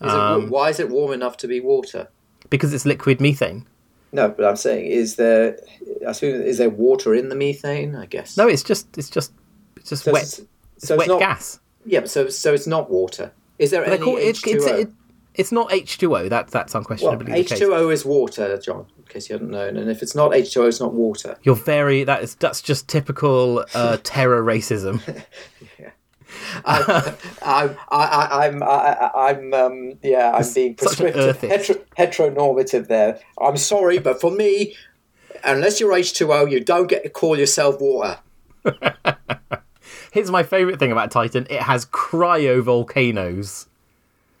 Is Um, it, why is it warm enough to be water? Because it's liquid methane. No, but I'm saying, is there? I assume is there water in the methane? I guess. No, it's just it's just it's just So wet. it's- It's so it's wet not- gas. Yeah, but so so it's not water. Is there any call it, H2O? it's it, it's not H2O. That that's well, unquestionably the case. H2O is water, John. In case you hadn't known, and if it's not H2O, it's not water. You're very that is that's just typical uh, <laughs> terror racism. <laughs> <laughs> I, I'm, I, I, I'm, I, I'm, um, yeah, I'm being prescriptive, hetero, heteronormative there. I'm sorry, but for me, unless you're H2O, you don't get to call yourself water. <laughs> Here's my favorite thing about Titan: it has cryovolcanoes.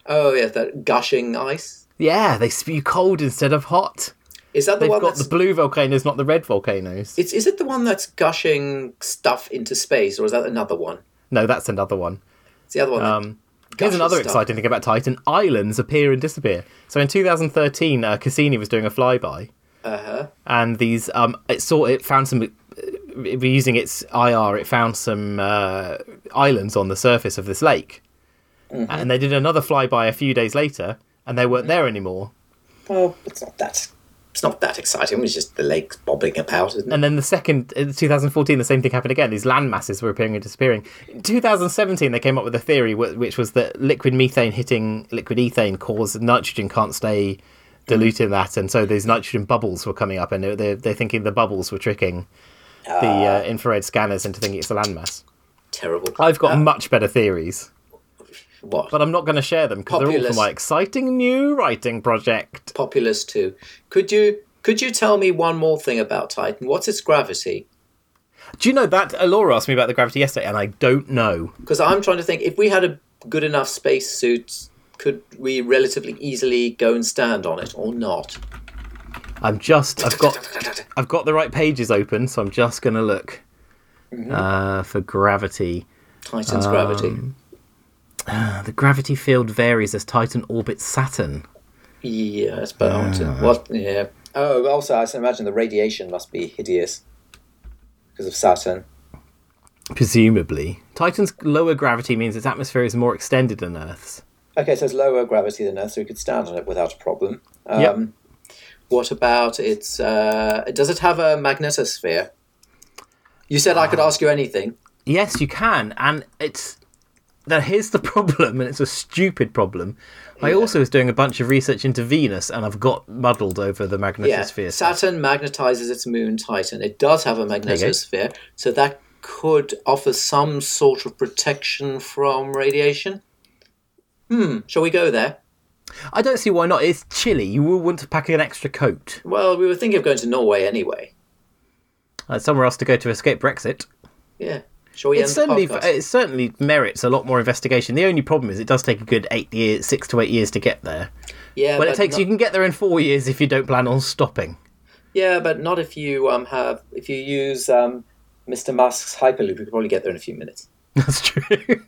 Oh, yeah, that gushing ice. Yeah, they spew cold instead of hot. Is that the They've one got that's? the blue volcanoes, not the red volcanoes. It's, is it the one that's gushing stuff into space, or is that another one? No, that's another one. It's the other one. Um, here's another stuff. exciting thing about Titan: islands appear and disappear. So in 2013, uh, Cassini was doing a flyby, Uh-huh. and these um, it saw it found some. uh, Using its IR, it found some uh, islands on the surface of this lake, Mm-hmm. and they did another flyby a few days later, and they weren't there anymore. Well, it's not that. It's not that exciting. It's just the lakes bobbing about, isn't it? And then the second, uh, in 2014, the same thing happened again. These land masses were appearing and disappearing. In 2017, they came up with a theory which was that liquid methane hitting liquid ethane caused nitrogen can't stay dilute in that, and so these nitrogen bubbles were coming up, and they- they're, they're thinking the bubbles were tricking the ah. uh, infrared scanners into thinking it's a landmass. Terrible. I've got ah. much better theories, what? but I'm not going to share them because they're all from my exciting new writing project. Populous too. Could you could you tell me one more thing about Titan? What's its gravity? Do you know that Laura asked me about the gravity yesterday, and I don't know. Because I'm trying to think if we had a good enough space suit, could we relatively easily go and stand on it or not? I'm just I've got I've got the right pages open, so I'm just going to look uh, for gravity. Titan's gravity. Uh, the gravity field varies as Titan orbits Saturn. Yes, but I want to- what? Yeah. Oh, also, I can imagine the radiation must be hideous because of Saturn. Presumably, Titan's lower gravity means its atmosphere is more extended than Earth's. Okay, so it's lower gravity than Earth, so we could stand on it without a problem. Um, Yep. What about its? Uh, does it have a magnetosphere? You said I could ask you anything. Yes, you can, and it's now here's the <laughs> problem, and it's a stupid problem. I also was doing a bunch of research into Venus, and I've got muddled over the Yeah, magnetosphere. stuff. Saturn magnetizes its moon Titan. It does have a magnetosphere, so that could offer some sort of protection from radiation. Hmm. Shall we go there? I don't see why not. It's chilly. You will want to pack an extra coat. Well, we were thinking of going to Norway anyway. Uh, somewhere else to go to escape Brexit. Yeah. Shall we It certainly, it certainly merits a lot more investigation. The only problem is it does take a good eight years, six to eight years to get there. yeah, Well, it takes not- you can get there in four years if you don't plan on stopping. Yeah, but not if you um have if you use um Mr. Musk's hyperloop. You could probably get there in a few minutes. <laughs> That's true. <laughs>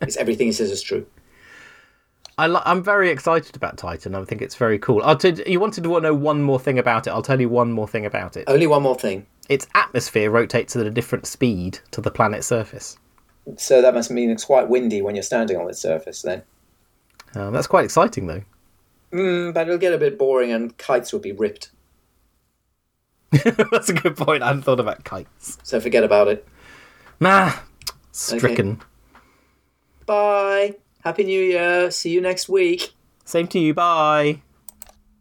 Because everything he says is true. I li- I'm very excited about Titan. I think it's very cool. T- you wanted to know one more thing about it. I'll tell you one more thing about it. Only one more thing. Its atmosphere rotates at a different speed to the planet's surface. So that must mean it's quite windy when you're standing on its surface. Then, Um, that's quite exciting, though. mm, but it'll get a bit boring, and kites will be ripped. <laughs> that's a good point. I hadn't thought about kites. So forget about it. Nah, stricken. Bye. Happy New Year. See you next week. Same to you. Bye.